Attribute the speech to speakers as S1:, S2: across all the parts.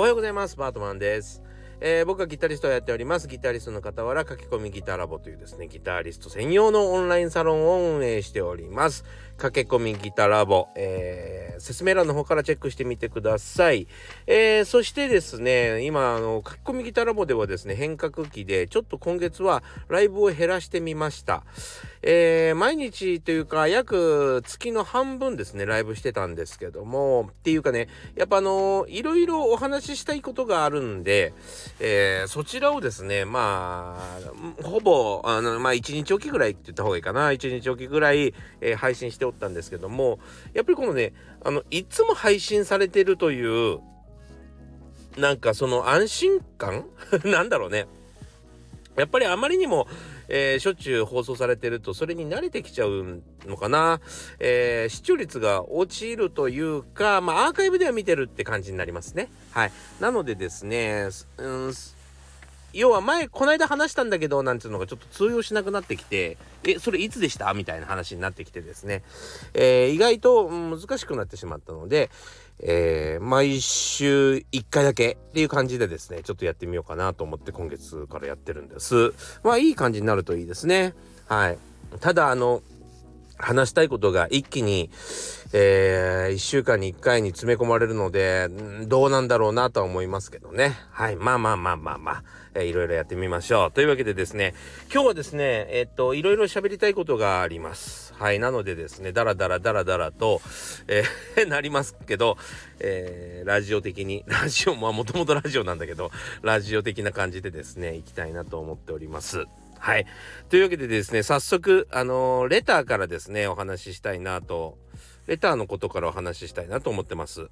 S1: おはようございます。バートマンです。えー、僕はギタリストをやっております。ギタリストの傍ら書き込みギターラボというですね、ギタリスト専用のオンラインサロンを運営しております。駆け込みギターラボ、えー、説明欄の方からチェックしてみてください。えー、そしてですね、今、あの、書き込みギターラボではですね、変革期で、ちょっと今月はライブを減らしてみました。えー、毎日というか、約月の半分ですね、ライブしてたんですけども、っていうかね、やっぱあの、いろいろお話ししたいことがあるんで、えー、そちらをですね、まあ、ほぼ、あの、まあ、1日おきぐらいって言った方がいいかな、1日おきぐらい、えー、配信しておったんですけども、やっぱりこのね、あの、いつも配信されてるという、なんかその安心感？なんだろうね。やっぱりあまりにも、えー、しょっちゅう放送されてるとそれに慣れてきちゃうのかな、えー、視聴率が落ちるというか、まあ、アーカイブでは見てるって感じになりますね。はい。なのでですね、うん要は前この間話したんだけどなんていうのがちょっと通用しなくなってきてえそれいつでした？みたいな話になってきてですね、えー、意外と難しくなってしまったので、えー、毎週1回だけっていう感じでですね、ちょっとやってみようかなと思って今月からやってるんです。まあいい感じになるといいですね。はい。ただあの、話したいことが一気に、えー、1週間に1回に詰め込まれるので、どうなんだろうなとは思いますけどね。はい。まあまあまあまあまあ、えー、いろいろやってみましょう。というわけでですね、今日はですね、えー、っと、いろいろ喋りたいことがあります。はい。なのでですね、だらだらだらだらと、えー、なりますけど、えー、ラジオ的に、ラジオ、まあもともとラジオなんだけど、ラジオ的な感じでですね、行きたいなと思っております。はい。というわけでですね、早速、あのー、レターからですね、お話ししたいなと、レターのことからお話ししたいなと思ってます。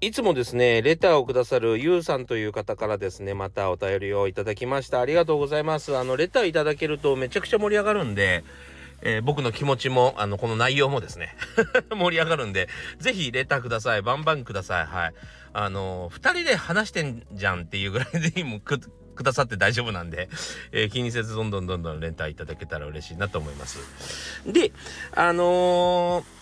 S1: いつもですね、レターをくださるゆうさんという方からですね、またお便りをいただきました。ありがとうございます。あの、レターいただけるとめちゃくちゃ盛り上がるんで、えー、僕の気持ちも、あの、この内容もですね 盛り上がるんで、ぜひレターください。バンバンください。はい。あのー、二人で話してんじゃんっていうぐらいでいいもく、くださって大丈夫なんで、えー、気にせずどんどんどんどん連帯いただけたら嬉しいなと思います。で、あのー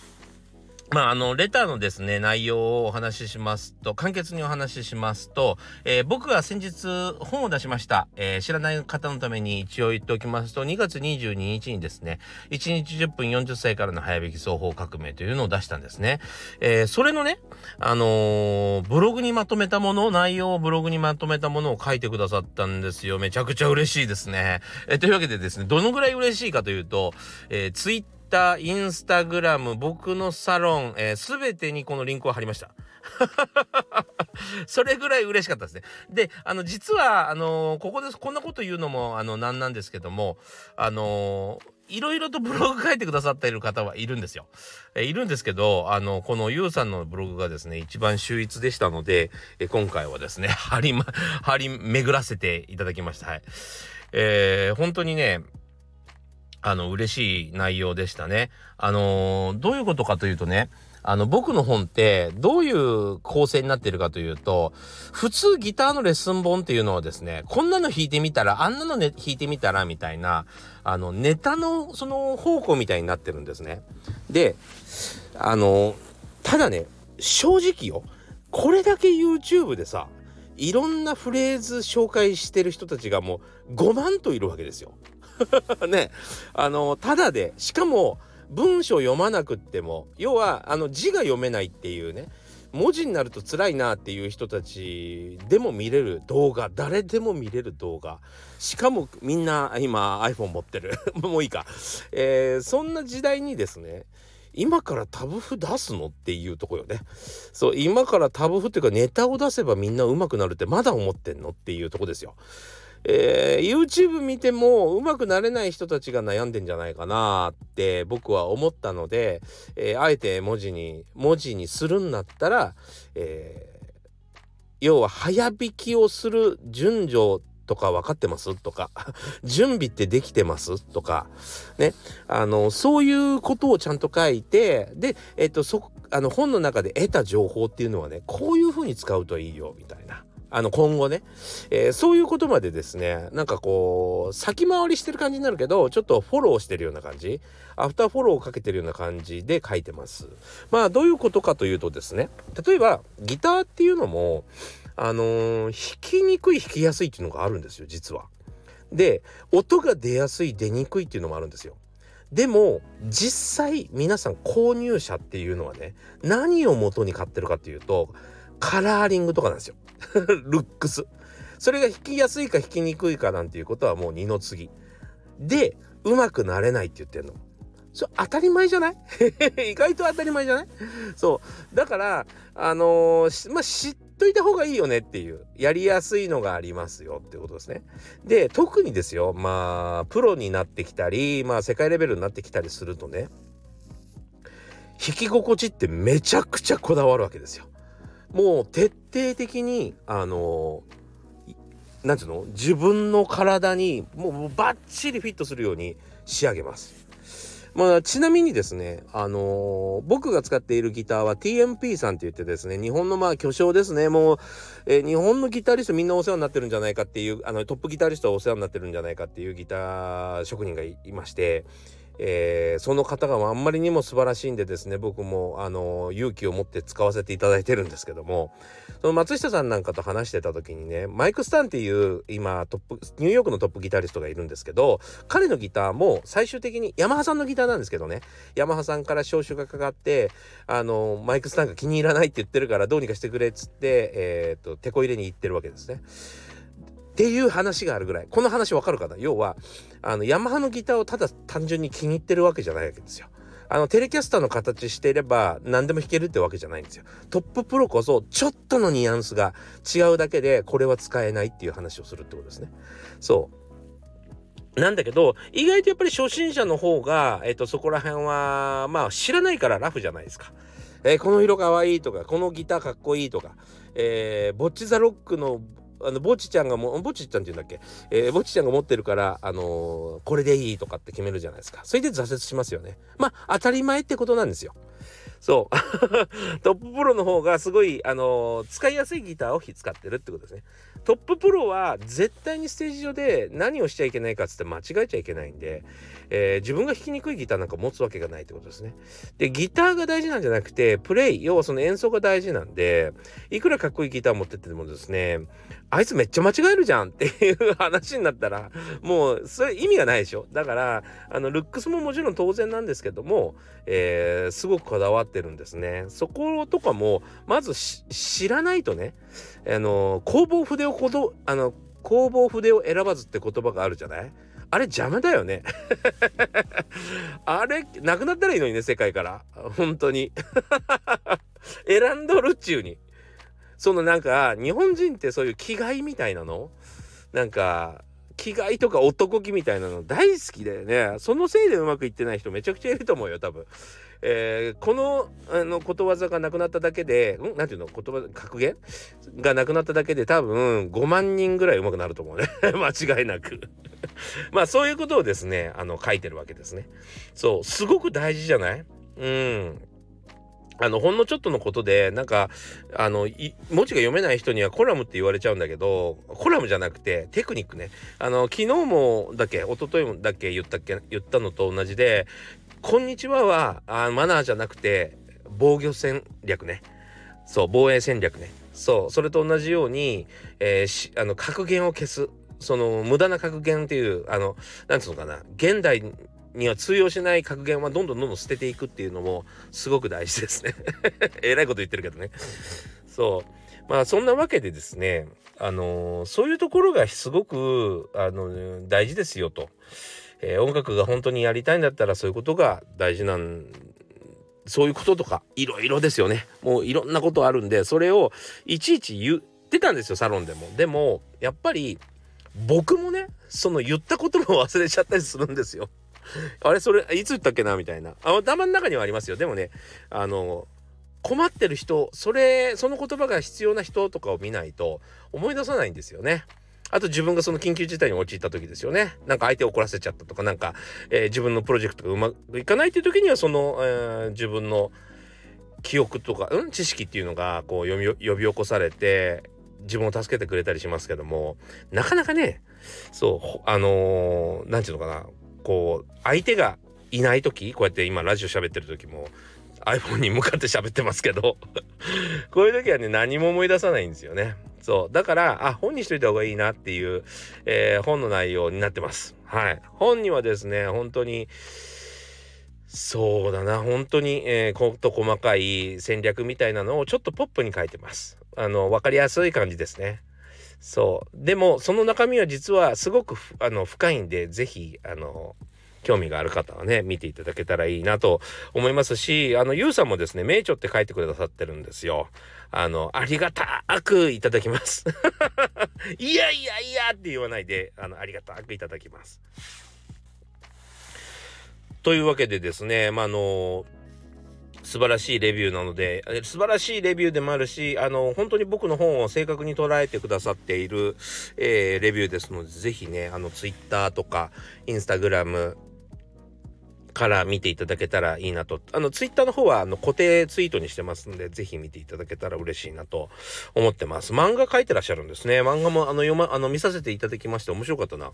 S1: まあ、あの、レターのですね、内容をお話ししますと、簡潔にお話ししますと、えー、僕が先日本を出しました。えー、知らない方のために一応言っておきますと、2月22日にですね、1日10分40歳からの早引き双方革命というのを出したんですね。えー、それのね、あのブログにまとめたもの、内容をブログにまとめたものを書いてくださったんですよ。めちゃくちゃ嬉しいですね。えというわけでですね、どのぐらい嬉しいかというと、えー、ツイッター、インスタグラム、僕のサロン、えー、全てにこのリンクを貼りました。それぐらい嬉しかったですね。で、あの、実は、あのー、ここですこんなこと言うのも、あの、なんなんですけども、あのー、いろいろとブログ書いてくださっている方はいるんですよ。えいるんですけど、あの、このゆうさんのブログがですね、一番秀逸でしたので、え今回はですね、張りま、張り巡らせていただきました。はい。えー、本当にね、あの、嬉しい内容でしたね。あのー、どういうことかというとね、あの、僕の本ってどういう構成になってるかというと、普通ギターのレッスン本っていうのはですね、こんなの弾いてみたら、あんなの、ね、弾いてみたら、みたいな、あの、ネタのその方向みたいになってるんですね。で、あの、ただね、正直よ、これだけ YouTube でさ、いろんなフレーズ紹介してる人たちがもう5万といるわけですよ。ね、あの、ただで、しかも文章読まなくっても、要は、あの、字が読めないっていうね、文字になると辛いなっていう人たちでも見れる動画誰でも見れる動画。しかもみんな今 iPhone 持ってる。もういいか、えー、そんな時代にですね今からタブ譜出すのっていうとこよね。そう今からタブ譜っていうかネタを出せばみんな上手くなるってまだ思ってんのっていうとこですよ。えー、YouTube 見ても上手くなれない人たちが悩んでんじゃないかなって僕は思ったので、えー、あえて文字に文字にするんだったら、えー、要は早弾きをする順序とか分かってますとか 準備ってできてますとかね。あのそういうことをちゃんと書いてでえっとそあの本の中で得た情報っていうのはねこういうふうに使うといいよみたいな。あの今後ね、えー、そういうことまでですねなんかこう先回りしてる感じになるけどちょっとフォローしてるような感じ。アフターフォローをかけてるような感じで書いてます。まあどういうことかというとですね。例えばギターっていうのもあのー、弾きにくい弾きやすいっていうのがあるんですよ実は。で音が出やすい出にくいっていうのもあるんですよ。でも実際皆さん購入者っていうのはね何を元に買ってるかっていうとカラーリングとかなんですよ。ルックス。それが弾きやすいか弾きにくいかなんていうことはもう二の次。でうまくなれないって言ってんの。それ当たり前じゃない？意外と当たり前じゃない？そう。だからあのー、まあ知といた方がいいよねっていう。やりやすいのがありますよってことですね。で特にですよ。まあプロになってきたりまあ世界レベルになってきたりするとね弾き心地ってめちゃくちゃこだわるわけですよ。もう徹底的にあの何ていうの？自分の体にもうバッチリフィットするように仕上げます。まあ、ちなみにですね、あのー、僕が使っているギターは TMP さんって言ってですね、日本のまあ巨匠ですね、もう、えー、日本のギタリストみんなお世話になってるんじゃないかっていう、あのトップギタリストはお世話になってるんじゃないかっていうギター職人がいまして、えー、その方があんまりにも素晴らしいんでですね僕もあの勇気を持って使わせていただいてるんですけどもその松下さんなんかと話してた時にねマイク・スタンっていう今トップニューヨークのトップギタリストがいるんですけど彼のギターも最終的にヤマハさんのギターなんですけどねヤマハさんから招集がかかってあのマイク・スタンが気に入らないって言ってるからどうにかしてくれっつって、えーと、と手こ入れに行ってるわけですね。っていう話があるぐらいこの話わかるかな？要はあのヤマハのギターをただ単純に気に入ってるわけじゃないわけですよ。あのテレキャスターの形していれば何でも弾けるってわけじゃないんですよ。トッププロこそちょっとのニュアンスが違うだけでこれは使えないっていう話をするってことですね。そうなんだけど意外とやっぱり初心者の方が、えっと、そこら辺はまあ知らないからラフじゃないですか。えー、この色かわいいとかこのギターかっこいいとか、えー、ボッチザロックのあのぼちちゃんがもぼちちゃんって言うんだっけ、えー、ぼちちゃんが持ってるからあのー、これでいいとかって決めるじゃないですか。それで挫折しますよね。まあ当たり前ってことなんですよ。そう。トッププロの方がすごいあのー、使いやすいギターを使ってるってことですね。トッププロは絶対にステージ上で何をしちゃいけないかっつって間違えちゃいけないんで、えー、自分が弾きにくいギターなんか持つわけがないってことですね。でギターが大事なんじゃなくてプレイ要はその演奏が大事なんでいくらかっこいいギター持ってってもですねあいつめっちゃ間違えるじゃんっていう話になったらもうそれ意味がないでしょ。だからあのルックスももちろん当然なんですけども、えー、すごくこだわってるんですね。そことかもまず知らないとねあの工房筆をこどあの工房筆を選ばずって言葉があるじゃない？あれ邪魔だよね。あれなくなったらいいのにね世界から。本当に。選んどるっちゅうに。そのなんか日本人ってそういう気概みたいなの？なんか気概とか男気みたいなの大好きだよね。そのせいでうまくいってない人めちゃくちゃいると思うよ多分。えー、このあのことわざがなくなっただけでん？なんていうの？言葉格言？がなくなっただけで多分5万人ぐらいうまくなると思うね。間違いなく。まあそういうことをですねあの書いてるわけですね。そうすごく大事じゃない？うん。あのほんのちょっとのことでなんかあの文字が読めない人にはコラムって言われちゃうんだけどコラムじゃなくてテクニックね。あの昨日もだっけ一昨日もだけ言ったっけ言ったのと同じで「こんにちはは」あマナーじゃなくて防御戦略ね。そう防衛戦略ね。そうそれと同じように、えー、あの格言を消す。その無駄な格言っていうあのなんつうのかな。現代には通用しない格言はどんどんどんどん捨てていくっていうのもすごく大事ですね。えらいこと言ってるけどね。そう。まあそんなわけでですねあのー、そういうところがすごくあの大事ですよと、えー、音楽が本当にやりたいんだったらそういうことが大事なんそういうこととかいろいろですよね。もういろんなことあるんでそれをいちいち言ってたんですよサロンでも。でもやっぱり僕もねその言ったことも忘れちゃったりするんですよ。あれそれいつ言ったっけなみたいなあ頭の中にはありますよでもねあの困ってる人それその言葉が必要な人とかを見ないと思い出さないんですよね。あと自分がその緊急事態に陥った時ですよね。なんか相手を怒らせちゃったとか、なんか、えー、自分のプロジェクトがうまくいかないっていう時には、その、えー、自分の記憶とか、うん、知識っていうのがこう呼び呼び起こされて、自分を助けてくれたりしますけどもなかなかねそうあの何、ー、て言うのかなこう相手がいない時こうやって今ラジオ喋ってる時も iPhone に向かって喋ってますけど こういう時はね何も思い出さないんですよね。そうだからあ本にしといた方がいいなっていう、えー、本の内容になってます。はい。本にはですね本当にそうだな本当に、えー、こと細かい戦略みたいなのをちょっとポップに書いてます。あの分かりやすい感じですね。そうでもその中身は実はすごくあの深いんで是非あの興味がある方はね見ていただけたらいいなと思いますしあのゆうさんもですね名著って書いてくださってるんですよ。あのありがたくいただきます。いやいやいやって言わないであのありがたくいただきます。というわけでですねまああの素晴らしいレビューなので素晴らしいレビューでもあるしあの本当に僕の本を正確に捉えてくださっている、えー、レビューですので是非ねあの Twitter とか Instagram から見ていただけたらいいなと。あの、ツイッターの方は、あの、固定ツイートにしてますんで、ぜひ見ていただけたら嬉しいなと思ってます。漫画描いてらっしゃるんですね。漫画も、あの、読ま、あの、見させていただきまして面白かったな。はい、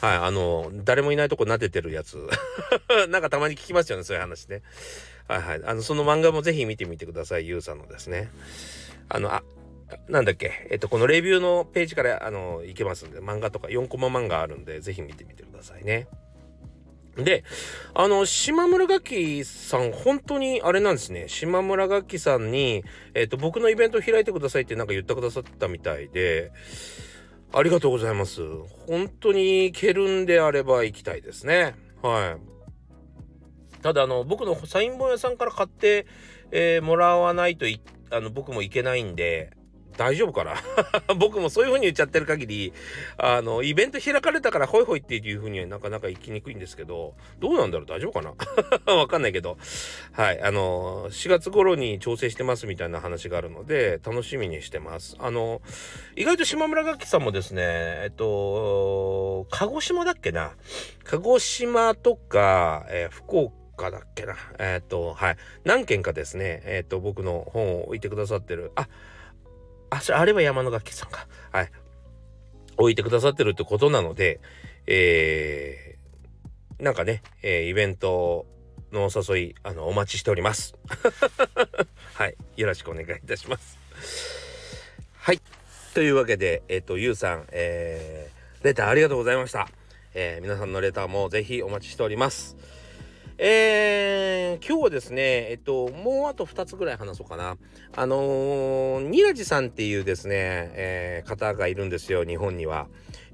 S1: あの、誰もいないとこ撫でてるやつ。なんかたまに聞きますよね、そういう話ね。はいはい。あの、その漫画もぜひ見てみてください、ゆうさんのですね。あの、あ、なんだっけ、えっと、このレビューのページから、あの、いけますんで、漫画とか4コマ漫画あるんで、ぜひ見てみてくださいね。で、あの、島村楽器さん、本当にあれなんですね。島村楽器さんに、えっと、僕のイベント開いてくださいってなんか言ってくださったみたいで、ありがとうございます。本当に行けるんであれば行きたいですね。はい。ただあの僕のサイン本屋さんから買って、えー、もらわないといあの僕もいけないんで大丈夫かな？僕もそういう風に言っちゃってる限りあのイベント開かれたからホイホイっていう風にはなかなか行きにくいんですけどどうなんだろう？大丈夫かな？わかんないけど。はいあの4月頃に調整してますみたいな話があるので楽しみにしてます。あの意外と島村楽器さんもですねえっと鹿児島だっけな？鹿児島とか、えー、福岡かだっけな。えっ、ー、と、はい。何件かですね、えっ、ー、と、僕の本を置いてくださってる。あ、あ、あれは山の楽器さんか。はい。置いてくださってるってことなので、えー、なんかね、えー、イベントのお誘い、あの、お待ちしております。はい。よろしくお願いいたします。はい。というわけで、えっ、ー、と、ゆうさん、えー、レターありがとうございました。えー、皆さんのレターもぜひお待ちしております。えー、今日はですね、えっと、もうあと2つぐらい話そうかな。あのー、ニラジさんっていうですね、えー、方がいるんですよ、日本には。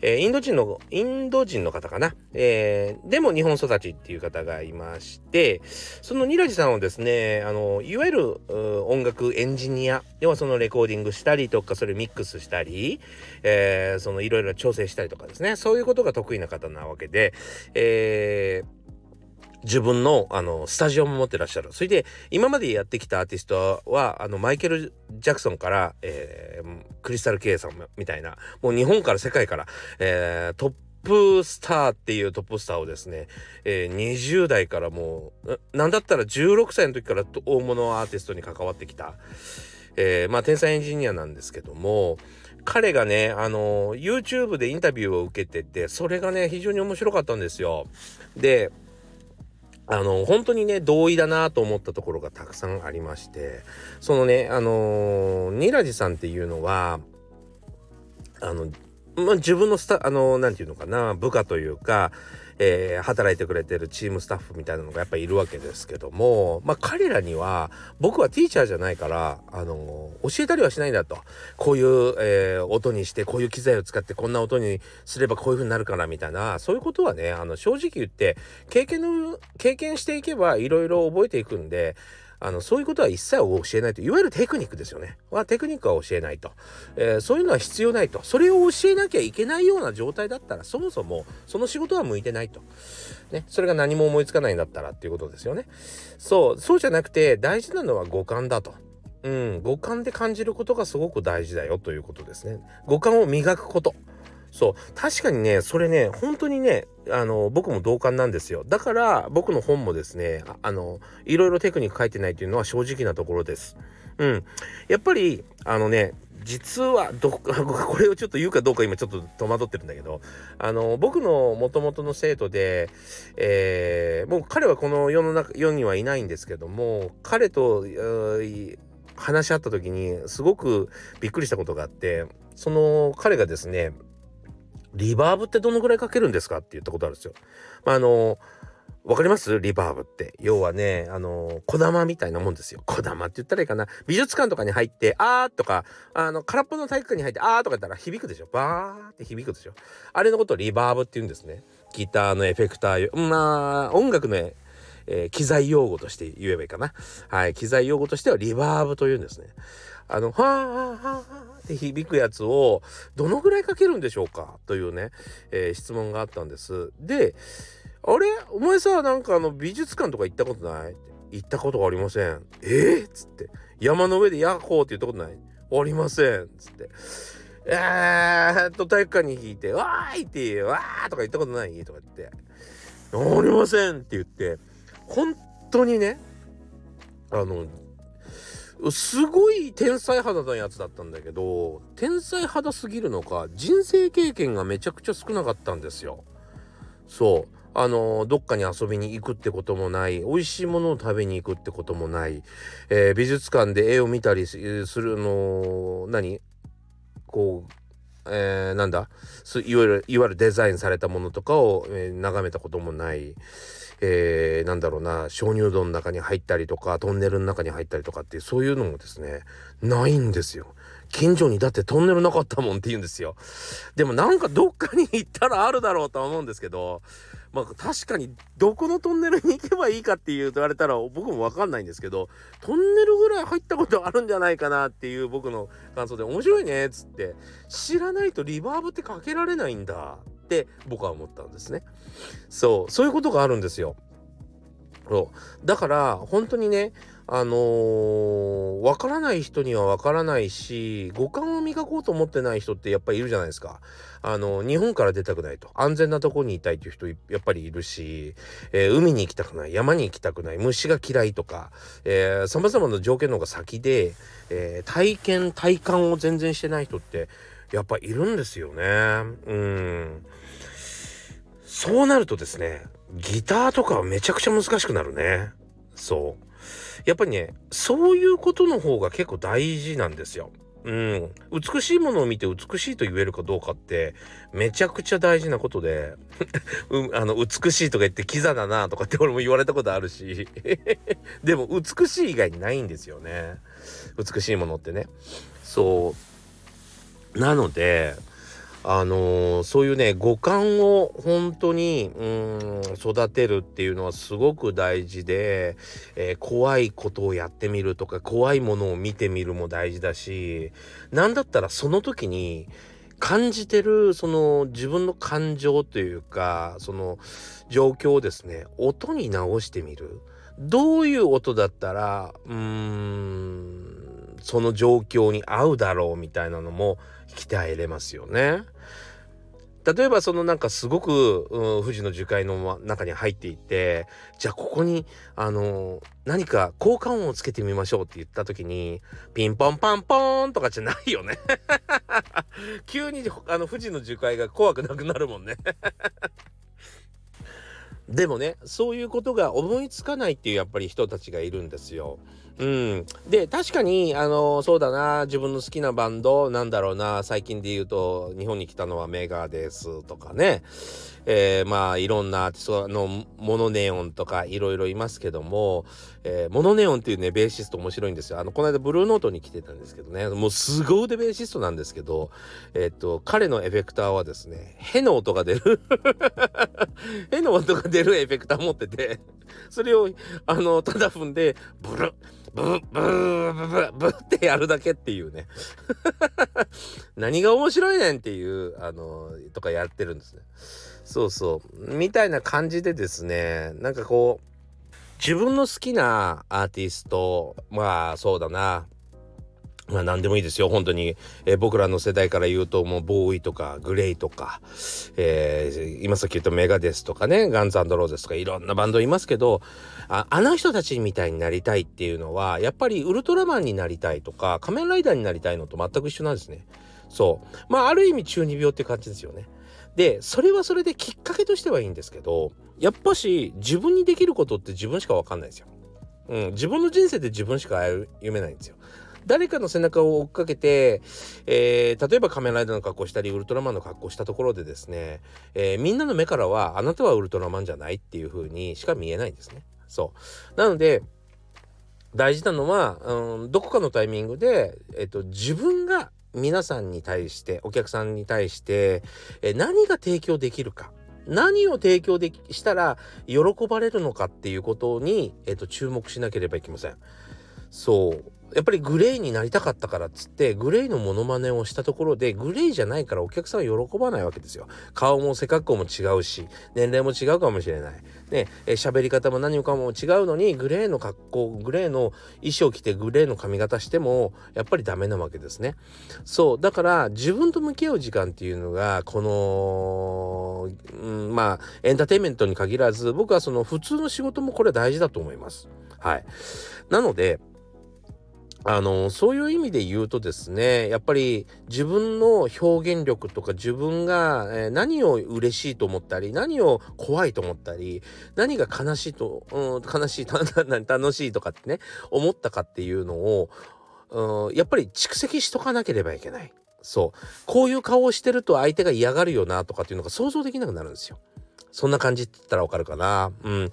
S1: えー、インド人の、インド人の方かな。えー、でも日本育ちっていう方がいまして、そのニラジさんをですね、あの、いわゆる音楽エンジニア、要はそのレコーディングしたりとか、それミックスしたり、えー、そのいろいろ調整したりとかですね、そういうことが得意な方なわけで、えー、自分のあのスタジオも持ってらっしゃるそれで今までやってきたアーティストはあのマイケル・ジャクソンから、えー、クリスタル・ケイさんみたいなもう日本から世界から、えー、トップスターっていうトップスターをですね、えー、20代からもうなんだったら16歳の時から大物アーティストに関わってきた、えー、まあ天才エンジニアなんですけども彼がねあの YouTube でインタビューを受けててそれがね非常に面白かったんですよ。であの、本当にね、同意だなと思ったところがたくさんありまして、そのね、あのー、ニラジさんっていうのは、あの、まあ、自分のスタ、あのー、なんていうのかな、部下というか、えー、働いてくれてるチームスタッフみたいなのがやっぱいるわけですけども、まあ、彼らには僕はティーチャーじゃないから、あのー、教えたりはしないんだと。こういう、えー、音にしてこういう機材を使ってこんな音にすればこういう風になるからみたいなそういうことはねあの正直言って経験の経験していけばいろいろ覚えていくんであのそういうことは一切教えないと。いわゆるテクニックですよね。はテクニックは教えないと、えー、そういうのは必要ないと。それを教えなきゃいけないような状態だったらそもそもその仕事は向いてないと、ね、それが何も思いつかないんだったらっていうことですよね。そうそうじゃなくて大事なのは五感だと。うん、五感で感じることがすごく大事だよということですね。五感を磨くこと。そう。確かにねそれね本当にねあの僕も同感なんですよ。だから僕の本もですねあのいろいろテクニック書いてないっていうのは正直なところです。うん、やっぱりあのね実はど これをちょっと言うかどうか今ちょっと戸惑ってるんだけどあの僕のもともとの生徒で、えー、もう彼はこの世の中世にはいないんですけども彼と話し合った時にすごくびっくりしたことがあってその彼がですねリバーブってどのぐらいかけるんですかって言ったことあるんですよ。まあ、あのわかります？リバーブって。要はね、あの、小玉みたいなもんですよ。小玉って言ったらいいかな。美術館とかに入って、あーとか、あの、空っぽの体育館に入って、あーとか言ったら響くでしょ。バーって響くでしょ。あれのことをリバーブって言うんですね。ギターのエフェクター、まあ、音楽の、えー、機材用語として言えばいいかな。はい。機材用語としてはリバーブと言うんですね。あの、はーはーはーはーって響くやつを、どのぐらいかけるんでしょうかというね、えー、質問があったんです。で、あれ？お前さ、なんかあの美術館とか行ったことない？行ったことがありません。え？ー、っつって。山の上でヤッホーって言ったことない？ありません。つって。えーっと、体育館に引いて、わーいって、わーとか言ったことない？とか言って。ありませんって言って、本当にね、あの、すごい天才肌なやつだったんだけど、天才肌すぎるのか、人生経験がめちゃくちゃ少なかったんですよ。そう。あのどっかに遊びに行くってこともない。美味しいものを食べに行くってこともない、えー、美術館で絵を見たりするの何？こうえー、なんだ？いわゆるいわゆるデザインされたものとかを、えー、眺めたこともない、えー、なんだろうな鍾乳洞の中に入ったりとかトンネルの中に入ったりとかっていうそういうのもですねないんですよ。近所にだってトンネルなかったもんって言うんですよ。でもなんかどっかに行ったらあるだろうとは思うんですけどまあ確かにどこのトンネルに行けばいいかって言われたら僕もわかんないんですけどトンネルぐらい入ったことあるんじゃないかなっていう僕の感想で面白いねっつって知らないとリバーブってかけられないんだって僕は思ったんですね。そうそういうことがあるんですよ。そうだから本当にねあのー、分からない人には分からないし五感を磨こうと思ってない人ってやっぱりいるじゃないですか。あの日本から出たくないと安全なとこにいたいっていう人やっぱりいるし、えー、海に行きたくない山に行きたくない虫が嫌いとかさまざまな条件の方が先で、えー、体験体感を全然してない人ってやっぱいるんですよね。うんそうなるとですねギターとかはめちゃくちゃ難しくなるね。そう。やっぱりね、そういうことの方が結構大事なんですよ。うん。美しいものを見て美しいと言えるかどうかってめちゃくちゃ大事なことで、うん、あの、美しいとか言ってキザだなとかって俺も言われたことあるし、でも美しい以外にないんですよね。美しいものってね。そう。なので、あのー、そういうね五感を本当にうん育てるっていうのはすごく大事で、えー、怖いことをやってみるとか怖いものを見てみるも大事だし何だったらその時に感じてるその自分の感情というかその状況をですね音に直してみる。どういう音だったらうーんその状況に合うだろうみたいなのも鍛えれますよね。例えばそのなんかすごく、うん、富士の樹海の中に入っていってじゃあここにあの何か効果音をつけてみましょうって言った時にピンポンパンポーンとかじゃないよね 急にあの富士の樹海が怖くなくなるもんねでもねそういうことが思いつかないっていうやっぱり人たちがいるんですよ。うん、で確かにあのそうだな。自分の好きなバンドなんだろうな。最近で言うと日本に来たのはメガですとかね、えー、まあいろんなアーティストのモノネオンとかいろいろいますけども、えー、モノネオンっていうねベーシスト面白いんですよ。あのこの間ブルーノートに来てたんですけどね。もうすご腕ベーシストなんですけどえー、っと彼のエフェクターはですねへの音が出る。への音が出るエフェクター持ってて。それをあのただ踏んでブルッブーブーブーブーってやるだけっていうね。何が面白いねんっていうあのとかやってるんですね。そうそう。みたいな感じでですねなんかこう自分の好きなアーティストまあそうだな。まあ何でもいいですよ本当に、えー、僕らの世代から言うともうボーイとかグレイとか、えー、今さっき言ったメガデスとかねガンズローゼスとかいろんなバンドいますけどああの人たちみたいになりたいっていうのはやっぱりウルトラマンになりたいとか仮面ライダーになりたいのと全く一緒なんですね。そうまあある意味中二病って感じですよね。でそれはそれできっかけとしてはいいんですけどやっぱし自分にできることって自分しか分かんないですよ。うん、自分の人生で自分しか歩めないんですよ。誰かの背中を追っかけて、えー、例えば仮面ライダーの格好したりウルトラマンの格好したところでですね、えー、みんなの目からはあなたはウルトラマンじゃないっていう風にしか見えないんですね。そうなので大事なのは、うん、どこかのタイミングで、えっと、自分が皆さんに対してお客さんに対して、え何が提供できるか何を提供できしたら喜ばれるのかっていうことに、えっと、注目しなければいけません。そうやっぱりグレーになりたかったからっつってグレーのモノマネをしたところでグレーじゃないからお客さんは喜ばないわけですよ。顔も背格好も違うし年齢も違うかもしれない。ね喋り方も何もかも違うのにグレーの格好グレーの衣装着てグレーの髪型してもやっぱりダメなわけですね。そうだから自分と向き合う時間っていうのがこの、うん、まあエンターテインメントに限らず僕はその普通の仕事もこれ大事だと思います。はい。なのであのそういう意味で言うとですねやっぱり自分の表現力とか自分が、えー、何を嬉しいと思ったり何を怖いと思ったり何が悲しいと、うん、悲しい 楽しいとかってね思ったかっていうのを、うん、やっぱり蓄積しとかなければいけない。そうこういう顔をしてると相手が嫌がるよなとかっていうのが想像できなくなるんですよ。そんな感じって言ったらわかるかな。うん。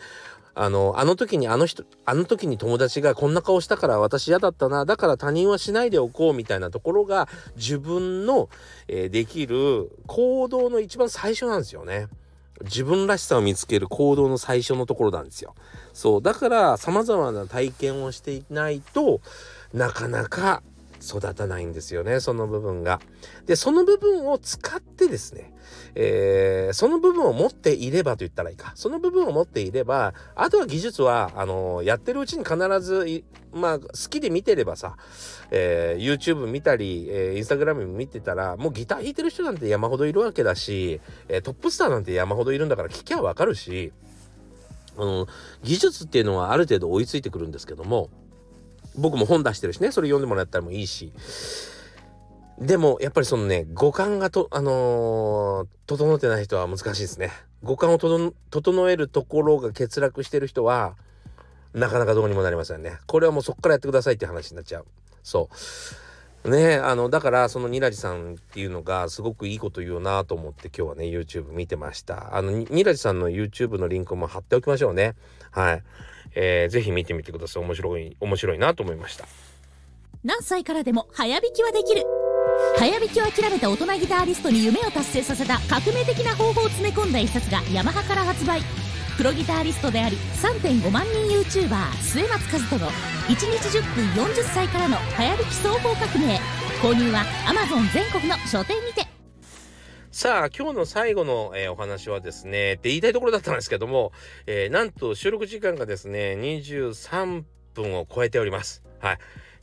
S1: あの、あの時にあの人、あの時に友達がこんな顔したから私嫌だったな、だから他人はしないでおこうみたいなところが自分の、えー、できる行動の一番最初なんですよね。自分らしさを見つける行動の最初のところなんですよ。そう。だから様々な体験をしていないとなかなか育たないんですよねその部分が。でその部分を使ってですね、えー、その部分を持っていればと言ったらいいか。その部分を持っていればあとは技術はあのやってるうちに必ずまあ好きで見てればさ、えー、YouTube 見たり、えー、Instagram 見てたらもうギター弾いてる人なんて山ほどいるわけだし、えー、トップスターなんて山ほどいるんだから聞きゃわかるし、うん、技術っていうのはある程度追いついてくるんですけども僕も本出してるしねそれ読んでもらったらもいいし。でもやっぱりそのね五感がとあのー、整ってない人は難しいですね。五感を整えるところが欠落してる人はなかなかどうにもなりませんね。これはもうそっからやってくださいって話になっちゃう。そう。ねあのだからそのニラジさんっていうのがすごくいいこと言うなと思って今日はね YouTube 見てました。あのニラジさんの YouTube のリンクも貼っておきましょうね。はい。えー、ぜひ見てみてください。面白い面白いなと思いました。
S2: 何歳からでも早弾きはできる。早弾きを諦めた大人ギタリストに夢を達成させた革命的な方法を詰め込んだ一冊がヤマハから発売プロギタリストであり3.5万人 YouTuber 末松和人の1日10分40歳からの早弾き双方革命購入は Amazon 全国の書店にて
S1: さあ、今日の最後の、えー、お話はですね、って言いたいところだったんですけども、えー、なんと収録時間がですね、23分を超えております。はい。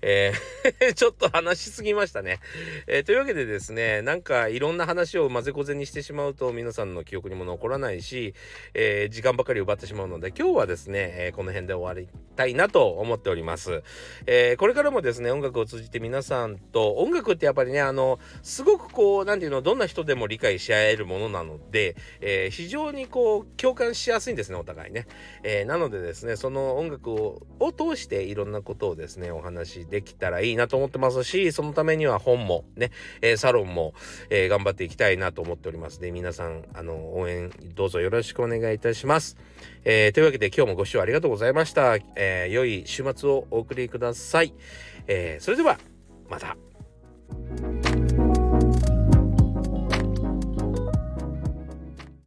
S1: えー ちょっと話しすぎましたね。えー、というわけでですね、なんかいろんな話を混ぜこぜにしてしまうと皆さんの記憶にも残らないし、えー、時間ばかり奪ってしまうので、今日はですね、えこの辺で終わりたいなと思っております。えこれからもですね、音楽を通じて皆さんと、音楽ってやっぱりね、あの、すごくこう、なんていうの、どんな人でも理解し合えるものなので、え非常にこう、共感しやすいんですね、お互いね。えなのでですね、その音楽をを通していろんなことをですね、お話でできたらいいなと思ってますし、そのためには本もね、えー、サロンも、えー、頑張っていきたいなと思っておりますで、皆さん、あの、応援どうぞよろしくお願いいたします。えー、というわけで今日もご視聴ありがとうございました。え良い週末をお送りください。えそれでは、また。